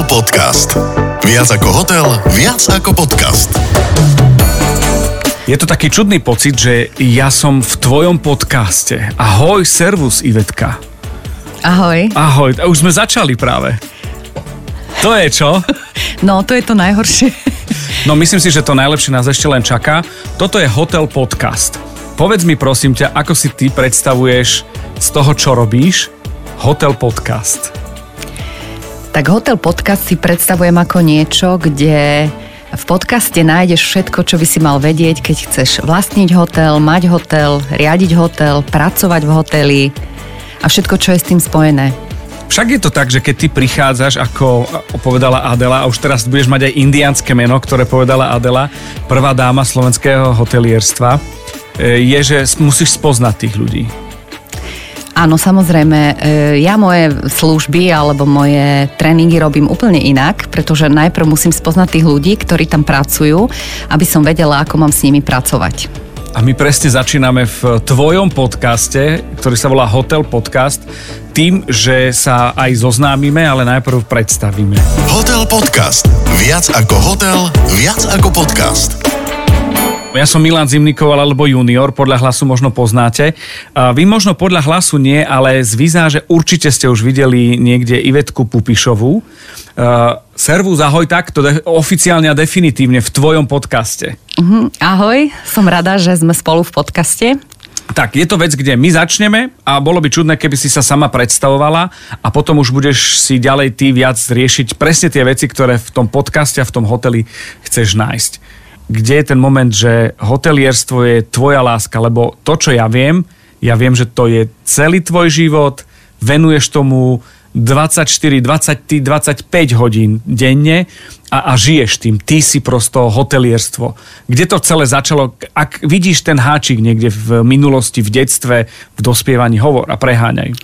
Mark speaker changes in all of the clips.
Speaker 1: Hotel Podcast. Viac ako hotel, viac ako podcast.
Speaker 2: Je to taký čudný pocit, že ja som v tvojom podcaste. Ahoj, servus Ivetka.
Speaker 3: Ahoj.
Speaker 2: Ahoj, a už sme začali práve. To je čo?
Speaker 3: No, to je to najhoršie.
Speaker 2: No myslím si, že to najlepšie nás ešte len čaká. Toto je Hotel Podcast. Povedz mi prosím ťa, ako si ty predstavuješ z toho, čo robíš, Hotel Podcast.
Speaker 3: Tak Hotel Podcast si predstavujem ako niečo, kde v podcaste nájdeš všetko, čo by si mal vedieť, keď chceš vlastniť hotel, mať hotel, riadiť hotel, pracovať v hoteli a všetko, čo je s tým spojené.
Speaker 2: Však je to tak, že keď ty prichádzaš, ako povedala Adela, a už teraz budeš mať aj indiánske meno, ktoré povedala Adela, prvá dáma slovenského hotelierstva, e, je, že musíš spoznať tých ľudí.
Speaker 3: Áno, samozrejme, e, ja moje služby alebo moje tréningy robím úplne inak, pretože najprv musím spoznať tých ľudí, ktorí tam pracujú, aby som vedela, ako mám s nimi pracovať.
Speaker 2: A my presne začíname v tvojom podcaste, ktorý sa volá Hotel Podcast, tým, že sa aj zoznámime, ale najprv predstavíme.
Speaker 1: Hotel Podcast. Viac ako hotel, viac ako podcast.
Speaker 2: Ja som Milan Zimnikov alebo junior, podľa hlasu možno poznáte. Vy možno podľa hlasu nie, ale z vizáže určite ste už videli niekde Ivetku Pupišovú. Servus, ahoj takto, oficiálne a definitívne v tvojom podcaste.
Speaker 3: Uh-huh. Ahoj, som rada, že sme spolu v podcaste.
Speaker 2: Tak, je to vec, kde my začneme a bolo by čudné, keby si sa sama predstavovala a potom už budeš si ďalej ty viac riešiť presne tie veci, ktoré v tom podcaste a v tom hoteli chceš nájsť kde je ten moment, že hotelierstvo je tvoja láska, lebo to, čo ja viem, ja viem, že to je celý tvoj život, venuješ tomu 24, 20, 25 hodín denne a, a žiješ tým. Ty si prosto hotelierstvo. Kde to celé začalo? Ak vidíš ten háčik niekde v minulosti, v detstve, v dospievaní, hovor a preháňaj.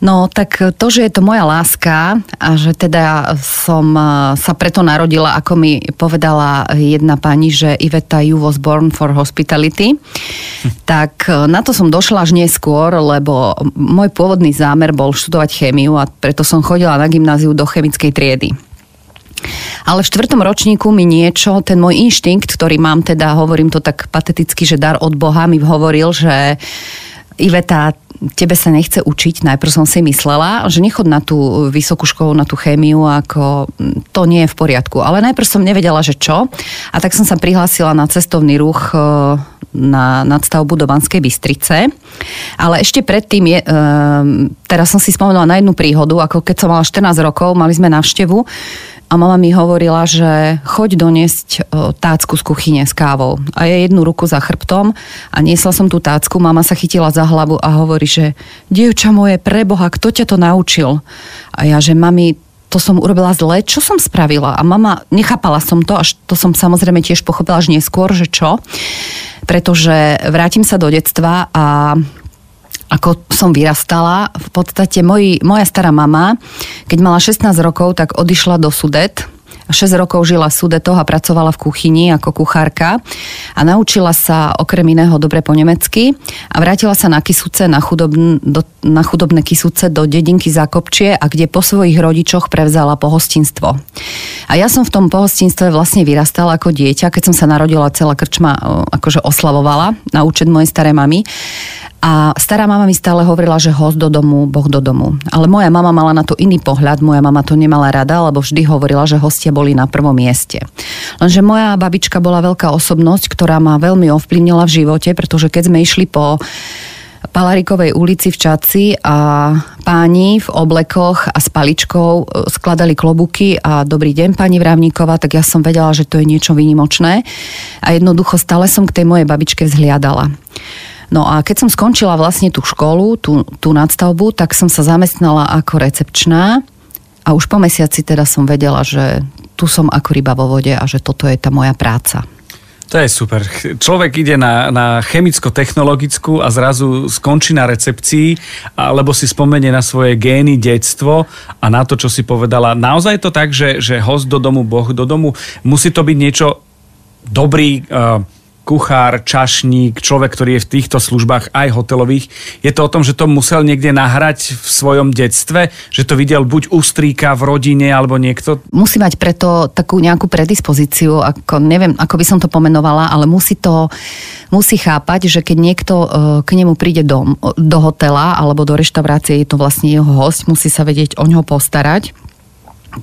Speaker 3: No tak to, že je to moja láska a že teda som sa preto narodila, ako mi povedala jedna pani, že Iveta, you was born for hospitality, tak na to som došla až neskôr, lebo môj pôvodný zámer bol študovať chémiu a preto som chodila na gymnáziu do chemickej triedy. Ale v štvrtom ročníku mi niečo, ten môj inštinkt, ktorý mám teda, hovorím to tak pateticky, že dar od Boha mi hovoril, že Iveta, tebe sa nechce učiť, najprv som si myslela, že nechod na tú vysokú školu, na tú chémiu, ako to nie je v poriadku. Ale najprv som nevedela, že čo. A tak som sa prihlásila na cestovný ruch e, na nadstavbu do Banskej Bystrice. Ale ešte predtým, je, e, teraz som si spomenula na jednu príhodu, ako keď som mala 14 rokov, mali sme návštevu a mama mi hovorila, že choď doniesť e, tácku z kuchyne s kávou. A ja jednu ruku za chrbtom a niesla som tú tácku, mama sa chytila za hlavu a hovorí, že dievča moje, preboha, kto ťa to naučil? A ja, že mami, to som urobila zle, čo som spravila? A mama, nechápala som to, až to som samozrejme tiež pochopila až neskôr, že čo. Pretože vrátim sa do detstva a ako som vyrastala, v podstate moji, moja stará mama, keď mala 16 rokov, tak odišla do Sudet, 6 rokov žila v Sudetoch a pracovala v kuchyni ako kuchárka a naučila sa okrem iného dobre po nemecky a vrátila sa na Kisuce, na, chudobn, do, na chudobné Kisuce do dedinky Zákopčie a kde po svojich rodičoch prevzala pohostinstvo. A ja som v tom pohostinstve vlastne vyrastala ako dieťa, keď som sa narodila, celá krčma akože oslavovala na účet mojej starej mamy. A stará mama mi stále hovorila, že host do domu, boh do domu. Ale moja mama mala na to iný pohľad, moja mama to nemala rada, lebo vždy hovorila, že hostia boli na prvom mieste. Lenže moja babička bola veľká osobnosť, ktorá ma veľmi ovplyvnila v živote, pretože keď sme išli po Palarikovej ulici v Čaci a páni v oblekoch a s paličkou e, skladali klobuky a dobrý deň pani Vrávníková, tak ja som vedela, že to je niečo výnimočné a jednoducho stále som k tej mojej babičke vzhliadala. No a keď som skončila vlastne tú školu, tú, tú nadstavbu, tak som sa zamestnala ako recepčná a už po mesiaci teda som vedela, že tu som ako ryba vo vode a že toto je tá moja práca.
Speaker 2: To je super. Človek ide na, na chemicko-technologickú a zrazu skončí na recepcii, alebo si spomenie na svoje gény, detstvo a na to, čo si povedala. Naozaj je to tak, že, že host do domu, boh do domu, musí to byť niečo dobrý, uh, kuchár, čašník, človek, ktorý je v týchto službách aj hotelových. Je to o tom, že to musel niekde nahrať v svojom detstve, že to videl buď u strýka v rodine alebo niekto?
Speaker 3: Musí mať preto takú nejakú predispozíciu, ako neviem, ako by som to pomenovala, ale musí to musí chápať, že keď niekto e, k nemu príde do, do hotela alebo do reštaurácie, je to vlastne jeho host, musí sa vedieť o ňoho postarať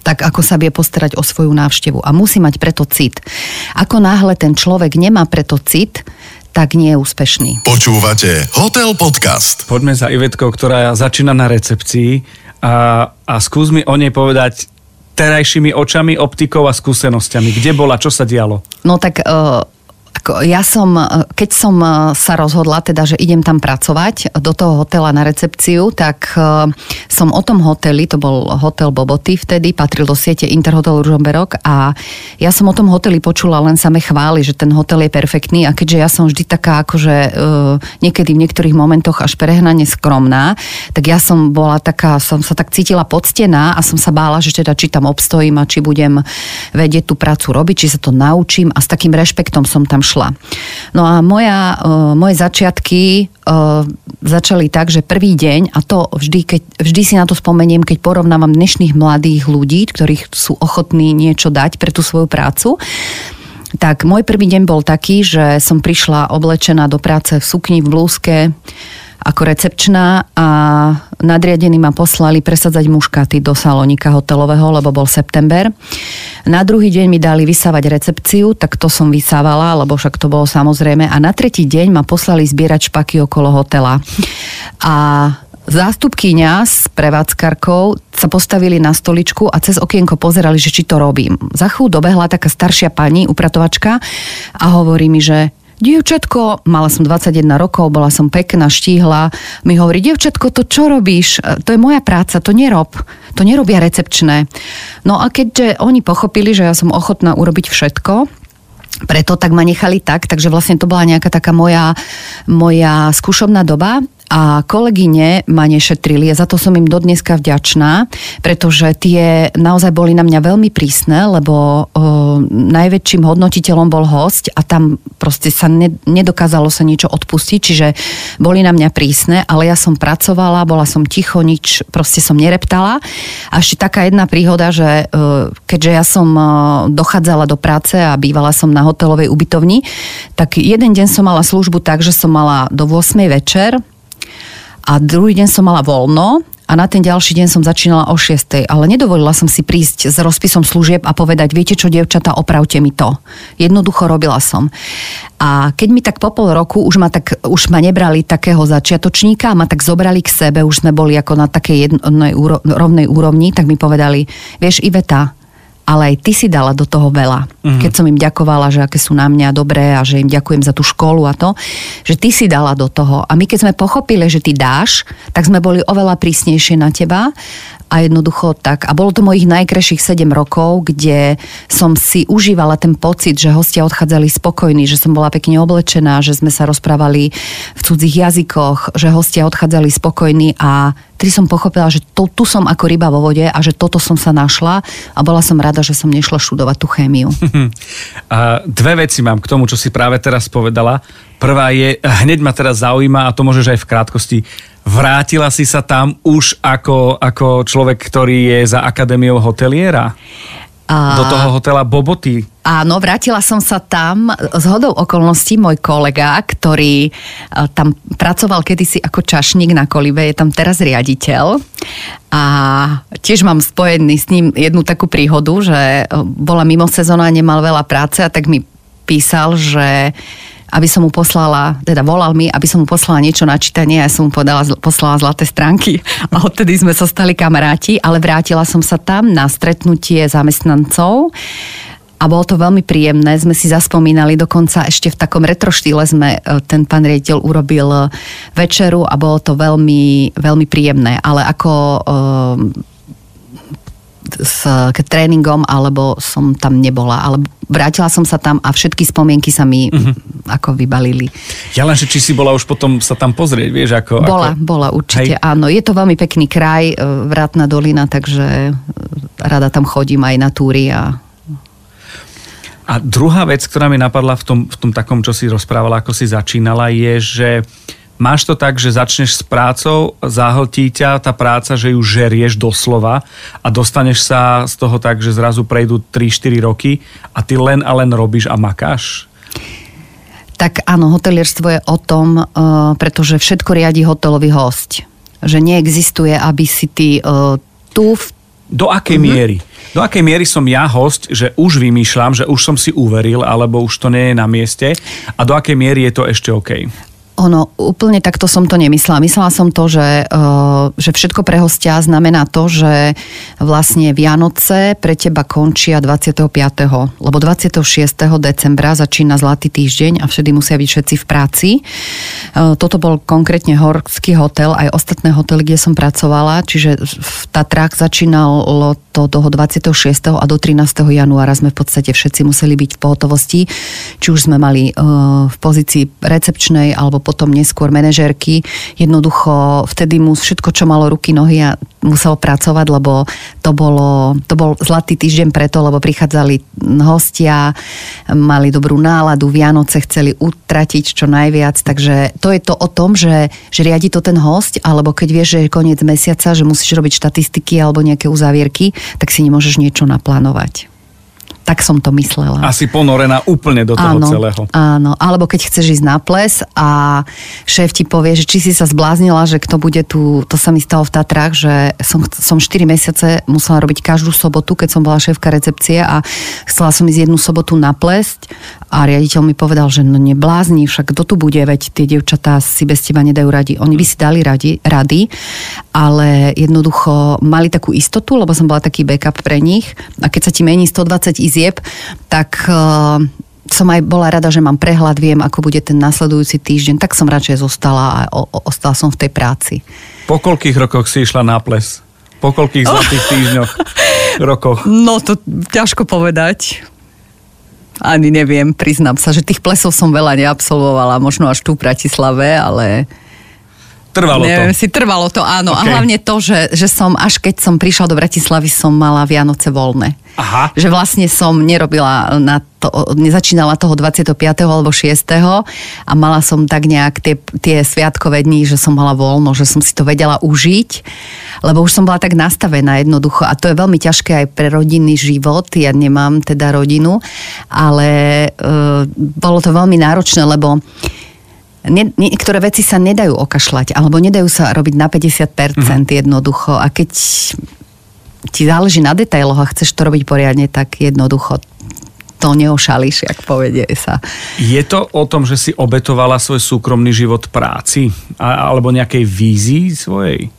Speaker 3: tak ako sa vie postarať o svoju návštevu. A musí mať preto cit. Ako náhle ten človek nemá preto cit, tak nie je úspešný.
Speaker 1: Počúvate Hotel Podcast.
Speaker 2: Poďme za Ivetkou, ktorá začína na recepcii a, a skús mi o nej povedať terajšími očami, optikou a skúsenosťami. Kde bola, čo sa dialo?
Speaker 3: No tak uh, ja som, e, keď som e, sa rozhodla, teda, že idem tam pracovať do toho hotela na recepciu, tak e, som o tom hoteli, to bol hotel Boboty vtedy, patril do siete Interhotel Ružomberok a ja som o tom hoteli počula len same chváli, že ten hotel je perfektný a keďže ja som vždy taká akože niekedy v niektorých momentoch až prehnane skromná, tak ja som bola taká, som sa tak cítila poctená a som sa bála, že teda či tam obstojím a či budem vedieť tú prácu robiť, či sa to naučím a s takým rešpektom som tam šla. No a moja, uh, moje začiatky uh, začali tak, že prvý deň, a to vždy, keď, vždy si na to spomeniem, keď porovnávam dnešných mladých ľudí, ktorých sú ochotní niečo dať pre tú svoju prácu, tak môj prvý deň bol taký, že som prišla oblečená do práce v sukni, v blúzke, ako recepčná a nadriadení ma poslali presadzať muškaty do salónika hotelového, lebo bol september. Na druhý deň mi dali vysávať recepciu, tak to som vysávala, lebo však to bolo samozrejme. A na tretí deň ma poslali zbierať špaky okolo hotela. A Zástupkyňa s prevádzkarkou sa postavili na stoličku a cez okienko pozerali, že či to robím. Za chvíľu dobehla taká staršia pani, upratovačka a hovorí mi, že dievčatko, mala som 21 rokov, bola som pekná, štíhla, mi hovorí, dievčatko, to čo robíš? E, to je moja práca, to nerob. To nerobia recepčné. No a keďže oni pochopili, že ja som ochotná urobiť všetko, preto tak ma nechali tak, takže vlastne to bola nejaká taká moja, moja skúšobná doba a kolegyne ma nešetrili a za to som im dodneska vďačná, pretože tie naozaj boli na mňa veľmi prísne, lebo o, najväčším hodnotiteľom bol host a tam proste sa ne, nedokázalo sa niečo odpustiť, čiže boli na mňa prísne, ale ja som pracovala, bola som ticho, nič, proste som nereptala. A ešte taká jedna príhoda, že o, keďže ja som o, dochádzala do práce a bývala som na hotelovej ubytovni, tak jeden deň som mala službu tak, že som mala do 8 večer, a druhý deň som mala voľno a na ten ďalší deň som začínala o 6. Ale nedovolila som si prísť s rozpisom služieb a povedať, viete čo, dievčata, opravte mi to. Jednoducho robila som. A keď mi tak po pol roku už ma, tak, už ma nebrali takého začiatočníka ma tak zobrali k sebe, už sme boli ako na takej jednej rovnej úrovni, tak mi povedali, vieš Iveta, ale aj ty si dala do toho veľa. Mm-hmm. Keď som im ďakovala, že aké sú na mňa dobré a že im ďakujem za tú školu a to, že ty si dala do toho. A my keď sme pochopili, že ty dáš, tak sme boli oveľa prísnejšie na teba a jednoducho tak. A bolo to mojich najkrajších 7 rokov, kde som si užívala ten pocit, že hostia odchádzali spokojní, že som bola pekne oblečená, že sme sa rozprávali v cudzích jazykoch, že hostia odchádzali spokojní a tri som pochopila, že to, tu som ako ryba vo vode a že toto som sa našla a bola som rada, že som nešla študovať tú chémiu.
Speaker 2: A dve veci mám k tomu, čo si práve teraz povedala. Prvá je, hneď ma teraz zaujíma, a to môžeš aj v krátkosti, vrátila si sa tam už ako, ako človek, ktorý je za akadémiou hoteliera? A... Do toho hotela Boboty.
Speaker 3: Áno, vrátila som sa tam z hodou okolností môj kolega, ktorý e, tam pracoval kedysi ako čašník na Kolibe, je tam teraz riaditeľ. A tiež mám spojený s ním jednu takú príhodu, že bola mimo sezóna, nemal veľa práce a tak mi písal, že aby som mu poslala, teda volal mi, aby som mu poslala niečo na čítanie, ja som mu podala, poslala zlaté stránky a odtedy sme sa stali kamaráti, ale vrátila som sa tam na stretnutie zamestnancov a bolo to veľmi príjemné, sme si zaspomínali, dokonca ešte v takom retro štýle sme e, ten pán riaditeľ urobil e, večeru a bolo to veľmi, veľmi príjemné, ale ako s k tréningom, alebo som tam nebola, ale vrátila som sa tam a všetky spomienky sa mi uh-huh. ako vybalili.
Speaker 2: Ja len, že či si bola už potom sa tam pozrieť, vieš, ako...
Speaker 3: Bola,
Speaker 2: ako...
Speaker 3: bola určite, Hej. áno. Je to veľmi pekný kraj, e, Vrátna dolina, takže e, rada tam chodím aj na túry a
Speaker 2: A druhá vec, ktorá mi napadla v tom, v tom takom, čo si rozprávala, ako si začínala, je, že Máš to tak, že začneš s prácou, zahltí ťa tá práca, že ju žerieš doslova a dostaneš sa z toho tak, že zrazu prejdú 3-4 roky a ty len a len robíš a makáš?
Speaker 3: Tak áno, hotelierstvo je o tom, uh, pretože všetko riadi hotelový host. Že neexistuje, aby si ty uh, tu v
Speaker 2: do akej mm-hmm. miery? Do akej miery som ja host, že už vymýšľam, že už som si uveril, alebo už to nie je na mieste a do akej miery je to ešte OK?
Speaker 3: Ono, úplne takto som to nemyslela. Myslela som to, že, uh, že všetko pre hostia znamená to, že vlastne Vianoce pre teba končia 25. Lebo 26. decembra začína Zlatý týždeň a vtedy musia byť všetci v práci. Uh, toto bol konkrétne horský hotel, aj ostatné hotely, kde som pracovala, čiže v Tatrách začínalo to toho 26. a do 13. januára sme v podstate všetci museli byť v pohotovosti. Či už sme mali uh, v pozícii recepčnej alebo potom neskôr manažérky. Jednoducho vtedy mu všetko, čo malo ruky, nohy a musel pracovať, lebo to, bolo, to bol zlatý týždeň preto, lebo prichádzali hostia, mali dobrú náladu, Vianoce chceli utratiť čo najviac, takže to je to o tom, že, že riadi to ten host, alebo keď vieš, že je koniec mesiaca, že musíš robiť štatistiky alebo nejaké uzávierky, tak si nemôžeš niečo naplánovať. Tak som to myslela.
Speaker 2: Asi ponorená úplne do toho
Speaker 3: áno,
Speaker 2: celého.
Speaker 3: Áno, alebo keď chceš ísť na ples a šéf ti povie, že či si sa zbláznila, že kto bude tu, to sa mi stalo v Tatrách, že som, som 4 mesiace musela robiť každú sobotu, keď som bola šéfka recepcie a chcela som ísť jednu sobotu na plesť a riaditeľ mi povedal, že no neblázni, však kto tu bude, veď tie dievčatá si bez teba nedajú radi. Oni by si dali radi, rady, ale jednoducho mali takú istotu, lebo som bola taký backup pre nich a keď sa ti mení 120 izieb, tak uh, som aj bola rada, že mám prehľad, viem, ako bude ten nasledujúci týždeň, tak som radšej zostala a o, o, ostala som v tej práci.
Speaker 2: Po koľkých rokoch si išla na ples? Po koľkých zlatých týždňoch, rokoch?
Speaker 3: No to ťažko povedať. Ani neviem, priznám sa, že tých plesov som veľa neabsolvovala, možno až tu v Bratislave, ale...
Speaker 2: Trvalo
Speaker 3: neviem,
Speaker 2: to.
Speaker 3: si trvalo to, áno.
Speaker 2: Okay.
Speaker 3: A hlavne to, že, že som, až keď som prišla do Bratislavy, som mala Vianoce voľné.
Speaker 2: Aha.
Speaker 3: Že vlastne som nerobila na to, nezačínala toho 25. alebo 6. a mala som tak nejak tie, tie sviatkové dní, že som mala voľno, že som si to vedela užiť, lebo už som bola tak nastavená jednoducho a to je veľmi ťažké aj pre rodinný život, ja nemám teda rodinu, ale e, bolo to veľmi náročné, lebo nie, niektoré veci sa nedajú okašľať, alebo nedajú sa robiť na 50% mm-hmm. jednoducho. A keď ti záleží na detailoch a chceš to robiť poriadne, tak jednoducho to neošališ, jak povedie sa.
Speaker 2: Je to o tom, že si obetovala svoj súkromný život práci? A, alebo nejakej vízii svojej?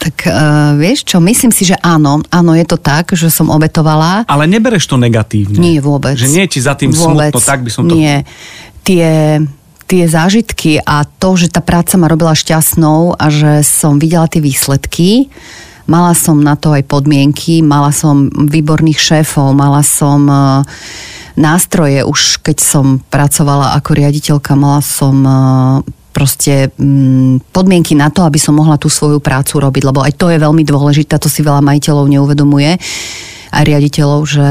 Speaker 3: Tak uh, vieš čo, myslím si, že áno. Áno, je to tak, že som obetovala.
Speaker 2: Ale nebereš to negatívne?
Speaker 3: Nie, vôbec.
Speaker 2: Že nie je ti za tým vôbec, smutno, tak by som to...
Speaker 3: Nie. Tie, tie zážitky a to, že tá práca ma robila šťastnou a že som videla tie výsledky, uh, Mala som na to aj podmienky, mala som výborných šéfov, mala som e, nástroje, už keď som pracovala ako riaditeľka, mala som e, proste mm, podmienky na to, aby som mohla tú svoju prácu robiť, lebo aj to je veľmi dôležité, to si veľa majiteľov neuvedomuje a riaditeľov, že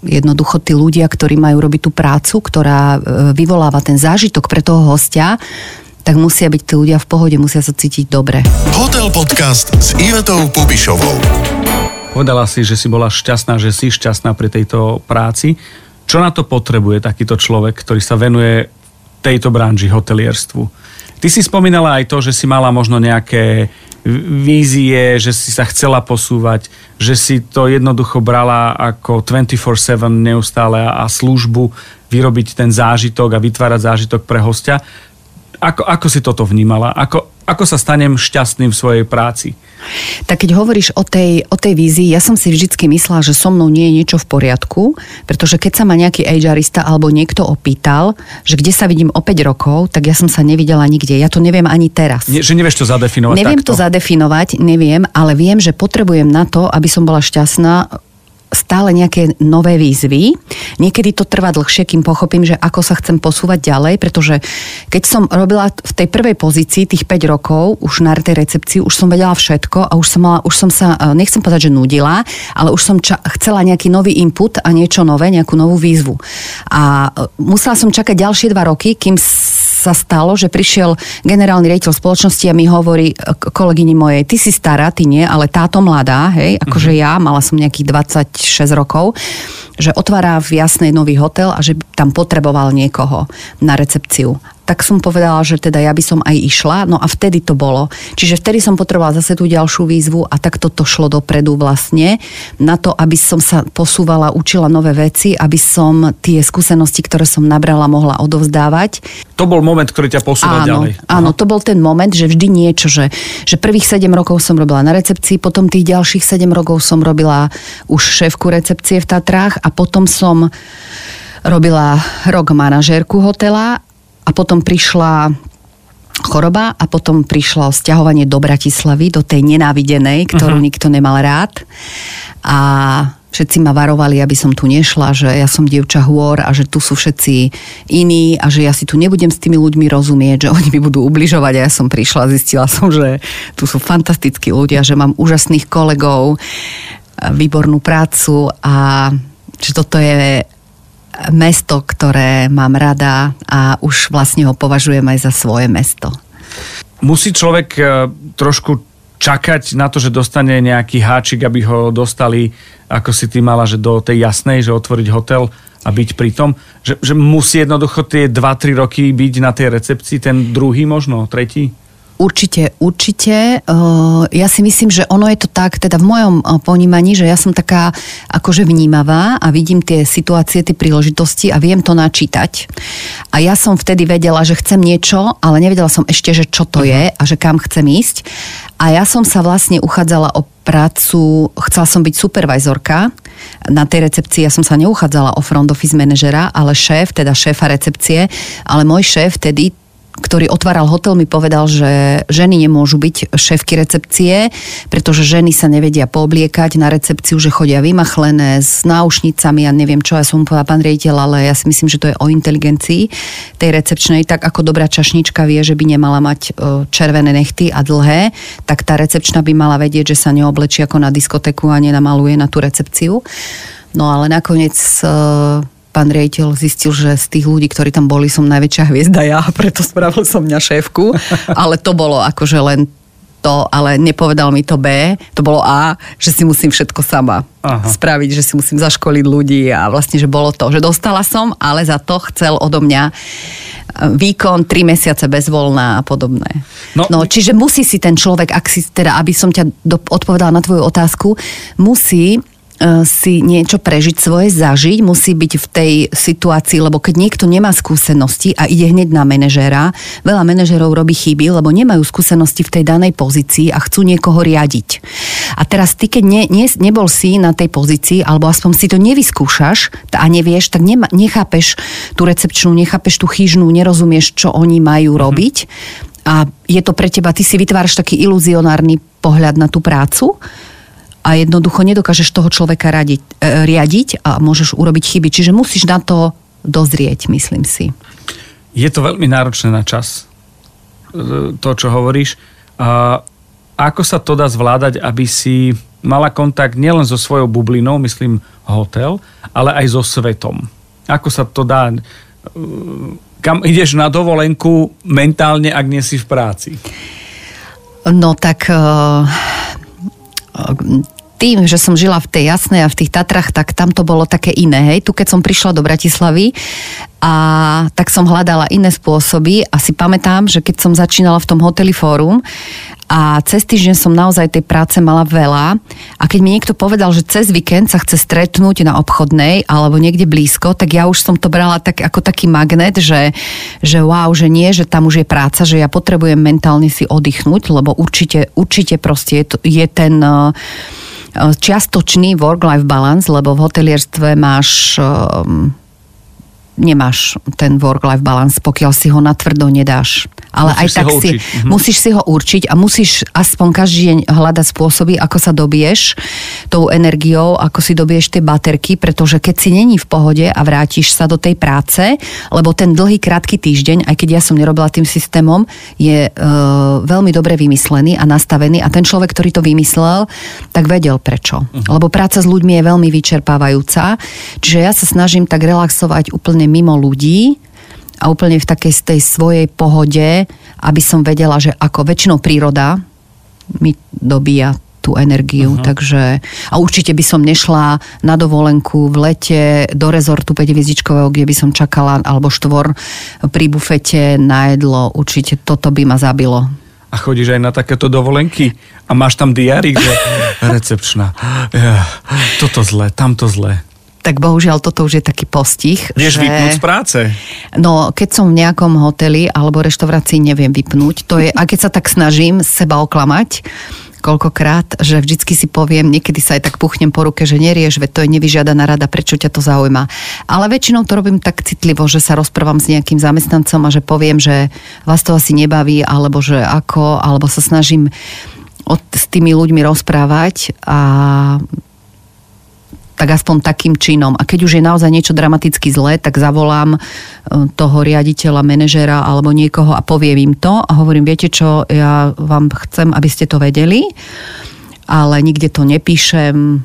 Speaker 3: jednoducho tí ľudia, ktorí majú robiť tú prácu, ktorá e, vyvoláva ten zážitok pre toho hostia, tak musia byť tí ľudia v pohode, musia sa cítiť dobre.
Speaker 1: Hotel Podcast s Ivetou Pubišovou.
Speaker 2: Povedala si, že si bola šťastná, že si šťastná pri tejto práci. Čo na to potrebuje takýto človek, ktorý sa venuje tejto branži hotelierstvu? Ty si spomínala aj to, že si mala možno nejaké vízie, že si sa chcela posúvať, že si to jednoducho brala ako 24-7 neustále a službu, vyrobiť ten zážitok a vytvárať zážitok pre hostia. Ako, ako si toto vnímala? Ako, ako sa stanem šťastným v svojej práci?
Speaker 3: Tak keď hovoríš o tej, o tej vízii, ja som si vždycky myslela, že so mnou nie je niečo v poriadku, pretože keď sa ma nejaký HRista alebo niekto opýtal, že kde sa vidím o 5 rokov, tak ja som sa nevidela nikde. Ja to neviem ani teraz.
Speaker 2: Nie, že nevieš to zadefinovať
Speaker 3: Neviem
Speaker 2: takto.
Speaker 3: to zadefinovať, neviem, ale viem, že potrebujem na to, aby som bola šťastná stále nejaké nové výzvy. Niekedy to trvá dlhšie, kým pochopím, že ako sa chcem posúvať ďalej, pretože keď som robila v tej prvej pozícii tých 5 rokov, už na tej recepcii, už som vedela všetko a už som, mala, už som sa, e, nechcem povedať, že nudila, ale už som ča- chcela nejaký nový input a niečo nové, nejakú novú výzvu. A e, musela som čakať ďalšie dva roky, kým sa stalo, že prišiel generálny riaditeľ spoločnosti a mi hovorí kolegyni mojej, ty si stará, ty nie, ale táto mladá, hej, akože mm-hmm. ja, mala som nejakých 26 rokov, že otvára v Jasnej nový hotel a že tam potreboval niekoho na recepciu tak som povedala, že teda ja by som aj išla, no a vtedy to bolo. Čiže vtedy som potrebovala zase tú ďalšiu výzvu a tak toto šlo dopredu vlastne na to, aby som sa posúvala, učila nové veci, aby som tie skúsenosti, ktoré som nabrala, mohla odovzdávať.
Speaker 2: To bol moment, ktorý ťa posúval
Speaker 3: áno,
Speaker 2: ďalej.
Speaker 3: Áno, to bol ten moment, že vždy niečo, že, že prvých 7 rokov som robila na recepcii, potom tých ďalších 7 rokov som robila už šéfku recepcie v Tatrách a potom som robila rok manažérku hotela a potom prišla choroba a potom prišlo sťahovanie do Bratislavy, do tej nenávidenej, ktorú uh-huh. nikto nemal rád. A všetci ma varovali, aby som tu nešla, že ja som dievča hôr a že tu sú všetci iní a že ja si tu nebudem s tými ľuďmi rozumieť, že oni mi budú ubližovať a ja som prišla a zistila som, že tu sú fantastickí ľudia, že mám úžasných kolegov, výbornú prácu a že toto je mesto, ktoré mám rada a už vlastne ho považujem aj za svoje mesto.
Speaker 2: Musí človek e, trošku čakať na to, že dostane nejaký háčik, aby ho dostali, ako si ty mala, že do tej jasnej, že otvoriť hotel a byť pri tom, že, že musí jednoducho tie 2-3 roky byť na tej recepcii, ten druhý možno, tretí?
Speaker 3: Určite, určite. Ja si myslím, že ono je to tak, teda v mojom ponímaní, že ja som taká akože vnímavá a vidím tie situácie, tie príležitosti a viem to načítať. A ja som vtedy vedela, že chcem niečo, ale nevedela som ešte, že čo to je a že kam chcem ísť. A ja som sa vlastne uchádzala o prácu, chcela som byť supervizorka na tej recepcii, ja som sa neuchádzala o front office manažera, ale šéf, teda šéfa recepcie, ale môj šéf tedy ktorý otváral hotel, mi povedal, že ženy nemôžu byť šéfky recepcie, pretože ženy sa nevedia poobliekať na recepciu, že chodia vymachlené s náušnicami a neviem čo, ja som mu povedala, pán riaditeľ, ale ja si myslím, že to je o inteligencii tej recepčnej, tak ako dobrá čašnička vie, že by nemala mať e, červené nechty a dlhé, tak tá recepčná by mala vedieť, že sa neoblečí ako na diskotéku a nenamaluje na tú recepciu. No ale nakoniec e, pán riaditeľ zistil, že z tých ľudí, ktorí tam boli, som najväčšia hviezda ja preto spravil som mňa šéfku. Ale to bolo akože len to, ale nepovedal mi to B, to bolo A, že si musím všetko sama Aha. spraviť, že si musím zaškoliť ľudí a vlastne, že bolo to, že dostala som, ale za to chcel odo mňa e, výkon, tri mesiace bezvolná a podobné. No, no čiže musí si ten človek, ak si teda, aby som ťa do, odpovedala na tvoju otázku, musí si niečo prežiť svoje, zažiť, musí byť v tej situácii, lebo keď niekto nemá skúsenosti a ide hneď na manažéra, veľa manažérov robí chyby, lebo nemajú skúsenosti v tej danej pozícii a chcú niekoho riadiť. A teraz ty, keď ne, ne, nebol si na tej pozícii, alebo aspoň si to nevyskúšaš a nevieš, tak nema, nechápeš tú recepčnú, nechápeš tú chyžnú, nerozumieš, čo oni majú mm-hmm. robiť. A je to pre teba, ty si vytváraš taký iluzionárny pohľad na tú prácu, a jednoducho nedokážeš toho človeka radiť, e, riadiť a môžeš urobiť chyby. Čiže musíš na to dozrieť, myslím si.
Speaker 2: Je to veľmi náročné na čas, e, to, čo hovoríš. A ako sa to dá zvládať, aby si mala kontakt nielen so svojou bublinou, myslím hotel, ale aj so svetom? Ako sa to dá... E, kam ideš na dovolenku mentálne, ak nie si v práci?
Speaker 3: No tak tým, že som žila v tej Jasnej a v tých Tatrach, tak tam to bolo také iné. Hej. Tu keď som prišla do Bratislavy, a tak som hľadala iné spôsoby a si pamätám, že keď som začínala v tom hoteli Fórum a cez týždeň som naozaj tej práce mala veľa a keď mi niekto povedal, že cez víkend sa chce stretnúť na obchodnej alebo niekde blízko, tak ja už som to brala tak, ako taký magnet, že, že wow, že nie, že tam už je práca, že ja potrebujem mentálne si oddychnúť, lebo určite, určite proste je, to, je ten uh, čiastočný work-life balance, lebo v hotelierstve máš um, nemáš ten work-life balance, pokiaľ si ho natvrdo nedáš. Ale
Speaker 2: Musíš
Speaker 3: aj
Speaker 2: si
Speaker 3: tak si.
Speaker 2: Mhm.
Speaker 3: musíš si ho určiť a musíš aspoň každý deň hľadať spôsoby, ako sa dobiješ tou energiou, ako si dobiješ tie baterky, pretože keď si není v pohode a vrátiš sa do tej práce, lebo ten dlhý, krátky týždeň, aj keď ja som nerobila tým systémom, je e, veľmi dobre vymyslený a nastavený a ten človek, ktorý to vymyslel, tak vedel prečo. Uh-huh. Lebo práca s ľuďmi je veľmi vyčerpávajúca, čiže ja sa snažím tak relaxovať úplne mimo ľudí, a úplne v takej tej svojej pohode, aby som vedela, že ako väčšinou príroda mi dobíja tú energiu, uh-huh. takže a určite by som nešla na dovolenku v lete do rezortu 5 kde by som čakala, alebo štvor pri bufete na jedlo, určite toto by ma zabilo.
Speaker 2: A chodíš aj na takéto dovolenky a máš tam diárik, že recepčná. Toto zle, tamto zle.
Speaker 3: Tak bohužiaľ toto už je taký postih.
Speaker 2: Vieš
Speaker 3: že...
Speaker 2: vypnúť z práce?
Speaker 3: No, keď som v nejakom hoteli alebo reštaurácii, neviem vypnúť. To je, a keď sa tak snažím seba oklamať, koľkokrát, že vždycky si poviem, niekedy sa aj tak puchnem po ruke, že nerieš, veď to je nevyžiadaná rada, prečo ťa to zaujíma. Ale väčšinou to robím tak citlivo, že sa rozprávam s nejakým zamestnancom a že poviem, že vás to asi nebaví, alebo že ako, alebo sa snažím od, s tými ľuďmi rozprávať a tak aspoň takým činom. A keď už je naozaj niečo dramaticky zlé, tak zavolám e, toho riaditeľa, manažera alebo niekoho a poviem im to a hovorím, viete čo, ja vám chcem, aby ste to vedeli, ale nikde to nepíšem.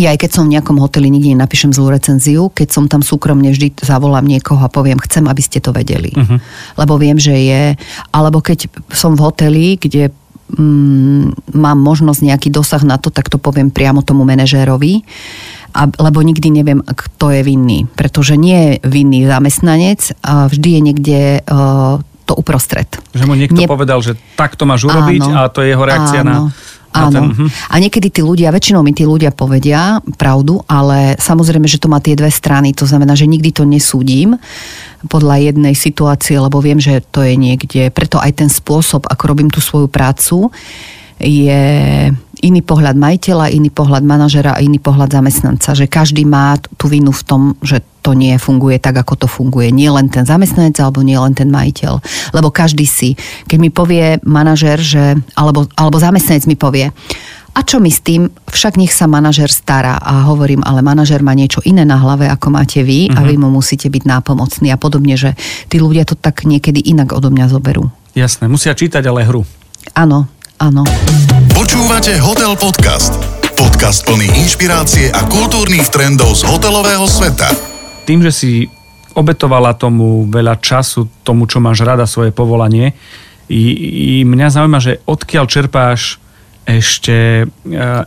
Speaker 3: Ja aj keď som v nejakom hoteli, nikde nenapíšem zlú recenziu, keď som tam súkromne vždy zavolám niekoho a poviem, chcem, aby ste to vedeli. Uh-huh. Lebo viem, že je, alebo keď som v hoteli, kde mm, mám možnosť nejaký dosah na to, tak to poviem priamo tomu manažérovi, a, lebo nikdy neviem, kto je vinný. Pretože nie je vinný zamestnanec, a vždy je niekde uh, to uprostred.
Speaker 2: Že mu niekto
Speaker 3: Nie-
Speaker 2: povedal, že takto máš urobiť
Speaker 3: Áno.
Speaker 2: a to je jeho reakcia na,
Speaker 3: Áno.
Speaker 2: ten... Mhm.
Speaker 3: A niekedy tí ľudia, väčšinou mi tí ľudia povedia pravdu, ale samozrejme, že to má tie dve strany. To znamená, že nikdy to nesúdim podľa jednej situácie, lebo viem, že to je niekde. Preto aj ten spôsob, ako robím tú svoju prácu, je iný pohľad majiteľa, iný pohľad manažera a iný pohľad zamestnanca. Že každý má tú vinu v tom, že to nie funguje tak, ako to funguje. Nie len ten zamestnanec alebo nie len ten majiteľ. Lebo každý si. Keď mi povie manažer, že, alebo, alebo zamestnanec mi povie, a čo mi s tým? Však nech sa manažer stará. A hovorím, ale manažer má niečo iné na hlave, ako máte vy a vy mu musíte byť nápomocní a podobne, že tí ľudia to tak niekedy inak odo mňa zoberú.
Speaker 2: Jasné, musia čítať ale hru.
Speaker 3: Áno, áno.
Speaker 1: Počúvate Hotel Podcast. Podcast plný inšpirácie a kultúrnych trendov z hotelového sveta.
Speaker 2: Tým, že si obetovala tomu veľa času, tomu, čo máš rada, svoje povolanie, i, i mňa zaujíma, že odkiaľ čerpáš ešte e,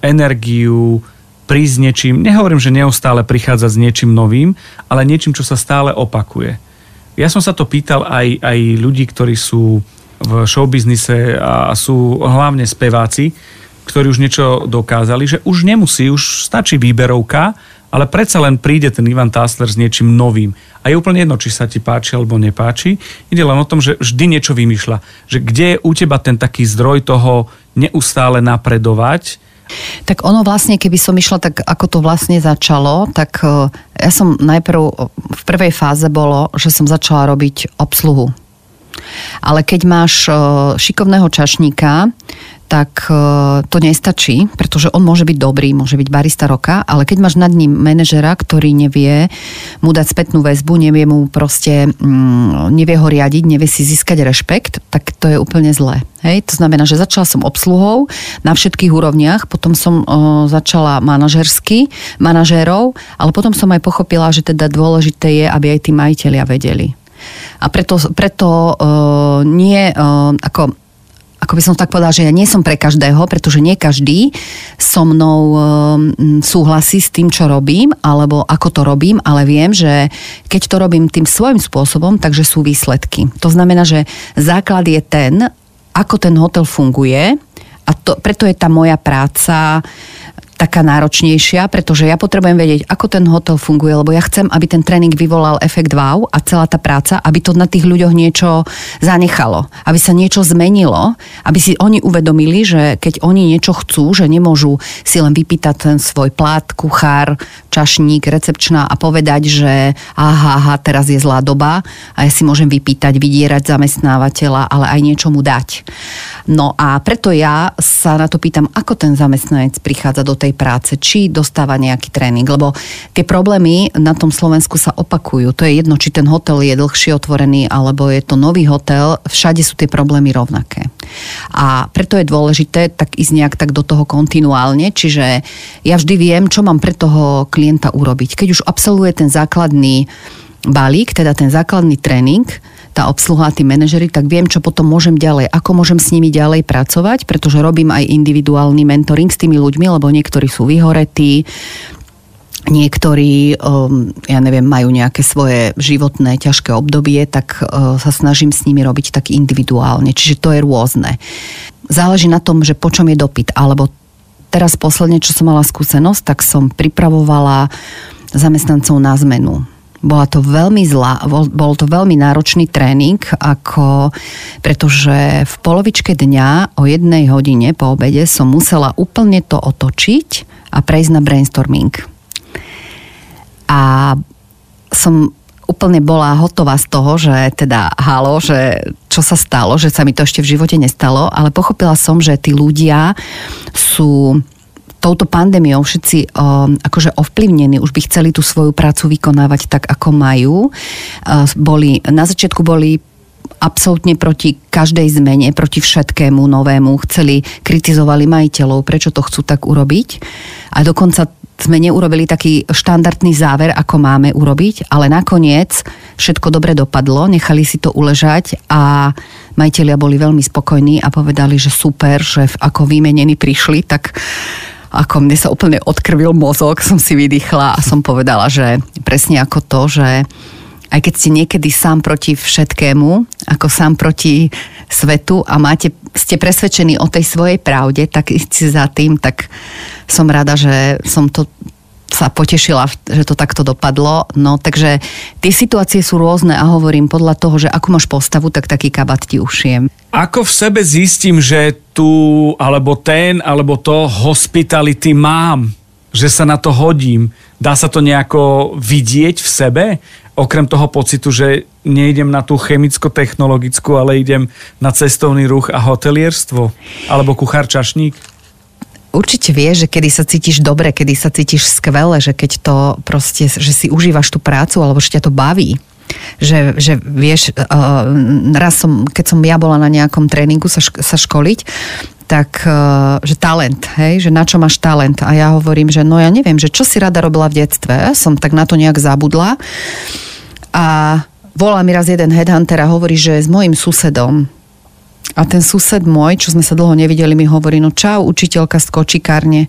Speaker 2: energiu prísť s niečím, nehovorím, že neustále prichádza s niečím novým, ale niečím, čo sa stále opakuje. Ja som sa to pýtal aj, aj ľudí, ktorí sú v showbiznise a sú hlavne speváci, ktorí už niečo dokázali, že už nemusí, už stačí výberovka, ale predsa len príde ten Ivan Tassler s niečím novým. A je úplne jedno, či sa ti páči alebo nepáči. Ide len o tom, že vždy niečo vymýšľa. Že kde je u teba ten taký zdroj toho neustále napredovať,
Speaker 3: Tak ono vlastne, keby som išla tak, ako to vlastne začalo, tak e, ja som najprv, v prvej fáze bolo, že som začala robiť obsluhu. Ale keď máš šikovného čašníka, tak to nestačí, pretože on môže byť dobrý, môže byť barista roka, ale keď máš nad ním manažera, ktorý nevie mu dať spätnú väzbu, nevie mu proste, mm, nevie ho riadiť, nevie si získať rešpekt, tak to je úplne zlé. Hej? To znamená, že začala som obsluhou na všetkých úrovniach, potom som začala manažersky, manažérov, ale potom som aj pochopila, že teda dôležité je, aby aj tí majiteľia vedeli. A preto, preto uh, nie uh, ako ako by som tak povedala, že ja nie som pre každého, pretože nie každý so mnou um, súhlasí s tým, čo robím, alebo ako to robím, ale viem, že keď to robím tým svojím spôsobom, takže sú výsledky. To znamená, že základ je ten, ako ten hotel funguje a to, preto je tá moja práca taká náročnejšia, pretože ja potrebujem vedieť, ako ten hotel funguje, lebo ja chcem, aby ten tréning vyvolal efekt wow a celá tá práca, aby to na tých ľuďoch niečo zanechalo, aby sa niečo zmenilo, aby si oni uvedomili, že keď oni niečo chcú, že nemôžu si len vypýtať ten svoj plát, kuchár, čašník, recepčná a povedať, že aha, aha, teraz je zlá doba a ja si môžem vypýtať, vydierať zamestnávateľa, ale aj niečo mu dať. No a preto ja sa na to pýtam, ako ten zamestnanec prichádza do tej práce, či dostáva nejaký tréning, lebo tie problémy na tom Slovensku sa opakujú. To je jedno, či ten hotel je dlhšie otvorený, alebo je to nový hotel, všade sú tie problémy rovnaké. A preto je dôležité tak ísť nejak tak do toho kontinuálne, čiže ja vždy viem, čo mám pre toho klienta urobiť. Keď už absolvuje ten základný balík, teda ten základný tréning, tá obsluha, tí manažery, tak viem, čo potom môžem ďalej, ako môžem s nimi ďalej pracovať, pretože robím aj individuálny mentoring s tými ľuďmi, lebo niektorí sú vyhoretí, niektorí, um, ja neviem, majú nejaké svoje životné ťažké obdobie, tak uh, sa snažím s nimi robiť tak individuálne. Čiže to je rôzne. Záleží na tom, že po čom je dopyt. Alebo teraz posledne, čo som mala skúsenosť, tak som pripravovala zamestnancov na zmenu bola to veľmi zlá, bol, bol to veľmi náročný tréning, ako, pretože v polovičke dňa o jednej hodine po obede som musela úplne to otočiť a prejsť na brainstorming. A som úplne bola hotová z toho, že teda halo, že čo sa stalo, že sa mi to ešte v živote nestalo, ale pochopila som, že tí ľudia sú touto pandémiou všetci um, akože ovplyvnení, už by chceli tú svoju prácu vykonávať tak, ako majú. Uh, boli, na začiatku boli absolútne proti každej zmene, proti všetkému novému. Chceli, kritizovali majiteľov, prečo to chcú tak urobiť. A dokonca sme neurobili taký štandardný záver, ako máme urobiť, ale nakoniec všetko dobre dopadlo, nechali si to uležať a majiteľia boli veľmi spokojní a povedali, že super, že ako vymenení prišli, tak ako mne sa úplne odkrvil mozog, som si vydýchla a som povedala, že presne ako to, že aj keď ste niekedy sám proti všetkému, ako sám proti svetu a máte, ste presvedčení o tej svojej pravde, tak si za tým, tak som rada, že som to sa potešila, že to takto dopadlo. No takže tie situácie sú rôzne a hovorím podľa toho, že ako máš postavu, tak taký kabat ti ušiem.
Speaker 2: Ako v sebe zistím, že tu, alebo ten, alebo to hospitality mám, že sa na to hodím? Dá sa to nejako vidieť v sebe? Okrem toho pocitu, že nejdem na tú chemicko-technologickú, ale idem na cestovný ruch a hotelierstvo? Alebo kuchár čašník?
Speaker 3: určite vieš, že kedy sa cítiš dobre, kedy sa cítiš skvele, že keď to proste, že si užívaš tú prácu alebo že ťa to baví. Že, že vieš, uh, raz som, keď som ja bola na nejakom tréningu sa, sa školiť, tak, uh, že talent, hej, že na čo máš talent. A ja hovorím, že no ja neviem, že čo si rada robila v detstve. Som tak na to nejak zabudla. A volá mi raz jeden headhunter a hovorí, že s mojim susedom a ten sused môj, čo sme sa dlho nevideli, mi hovorí, no čau, učiteľka z kočikárne.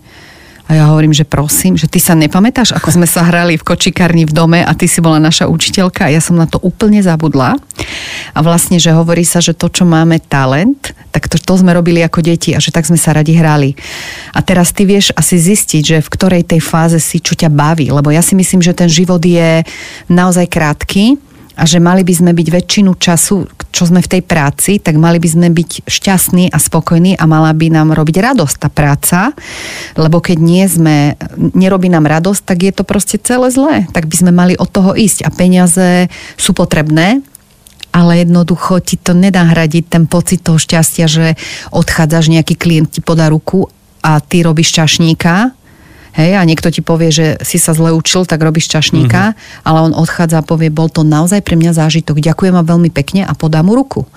Speaker 3: A ja hovorím, že prosím, že ty sa nepamätáš, ako sme sa hrali v kočikárni v dome a ty si bola naša učiteľka a ja som na to úplne zabudla. A vlastne, že hovorí sa, že to, čo máme talent, tak to, to sme robili ako deti a že tak sme sa radi hrali. A teraz ty vieš asi zistiť, že v ktorej tej fáze si, čo ťa baví, lebo ja si myslím, že ten život je naozaj krátky a že mali by sme byť väčšinu času, čo sme v tej práci, tak mali by sme byť šťastní a spokojní a mala by nám robiť radosť tá práca, lebo keď nie sme, nerobí nám radosť, tak je to proste celé zlé. Tak by sme mali od toho ísť a peniaze sú potrebné, ale jednoducho ti to nedá hradiť ten pocit toho šťastia, že odchádzaš, nejaký klient ti podá ruku a ty robíš čašníka hej, a niekto ti povie, že si sa zle učil, tak robíš čašníka, mm-hmm. ale on odchádza a povie, bol to naozaj pre mňa zážitok, ďakujem vám veľmi pekne a podá mu ruku.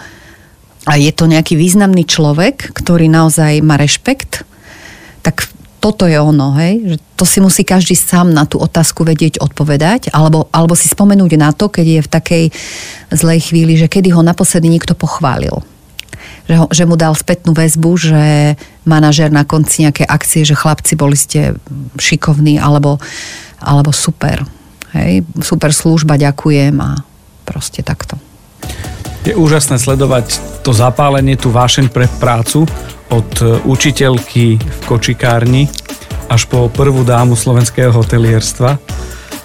Speaker 3: A je to nejaký významný človek, ktorý naozaj má rešpekt, tak toto je ono, hej, že to si musí každý sám na tú otázku vedieť odpovedať, alebo, alebo si spomenúť na to, keď je v takej zlej chvíli, že kedy ho naposledy niekto pochválil že, ho, že mu dal spätnú väzbu, že manažer na konci nejaké akcie, že chlapci boli ste šikovní alebo, alebo super. Hej, super služba, ďakujem a proste takto.
Speaker 2: Je úžasné sledovať to zapálenie, tú vášeň pre prácu od učiteľky v kočikárni až po prvú dámu slovenského hotelierstva.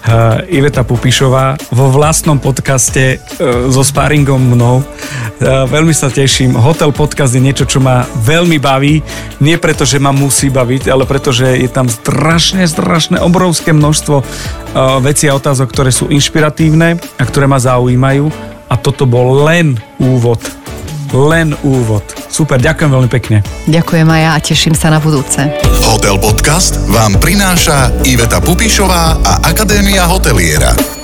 Speaker 2: Uh, Iveta Pupišová vo vlastnom podcaste uh, so sparingom mnou. Uh, veľmi sa teším. Hotel podcast je niečo, čo ma veľmi baví. Nie preto, že ma musí baviť, ale preto, že je tam strašne, strašné, obrovské množstvo vecí a otázok, ktoré sú inšpiratívne a ktoré ma zaujímajú. A toto bol len úvod len úvod. Super, ďakujem veľmi pekne.
Speaker 3: Ďakujem aj ja a teším sa na budúce.
Speaker 1: Hotel Podcast vám prináša Iveta Pupišová a Akadémia hoteliera.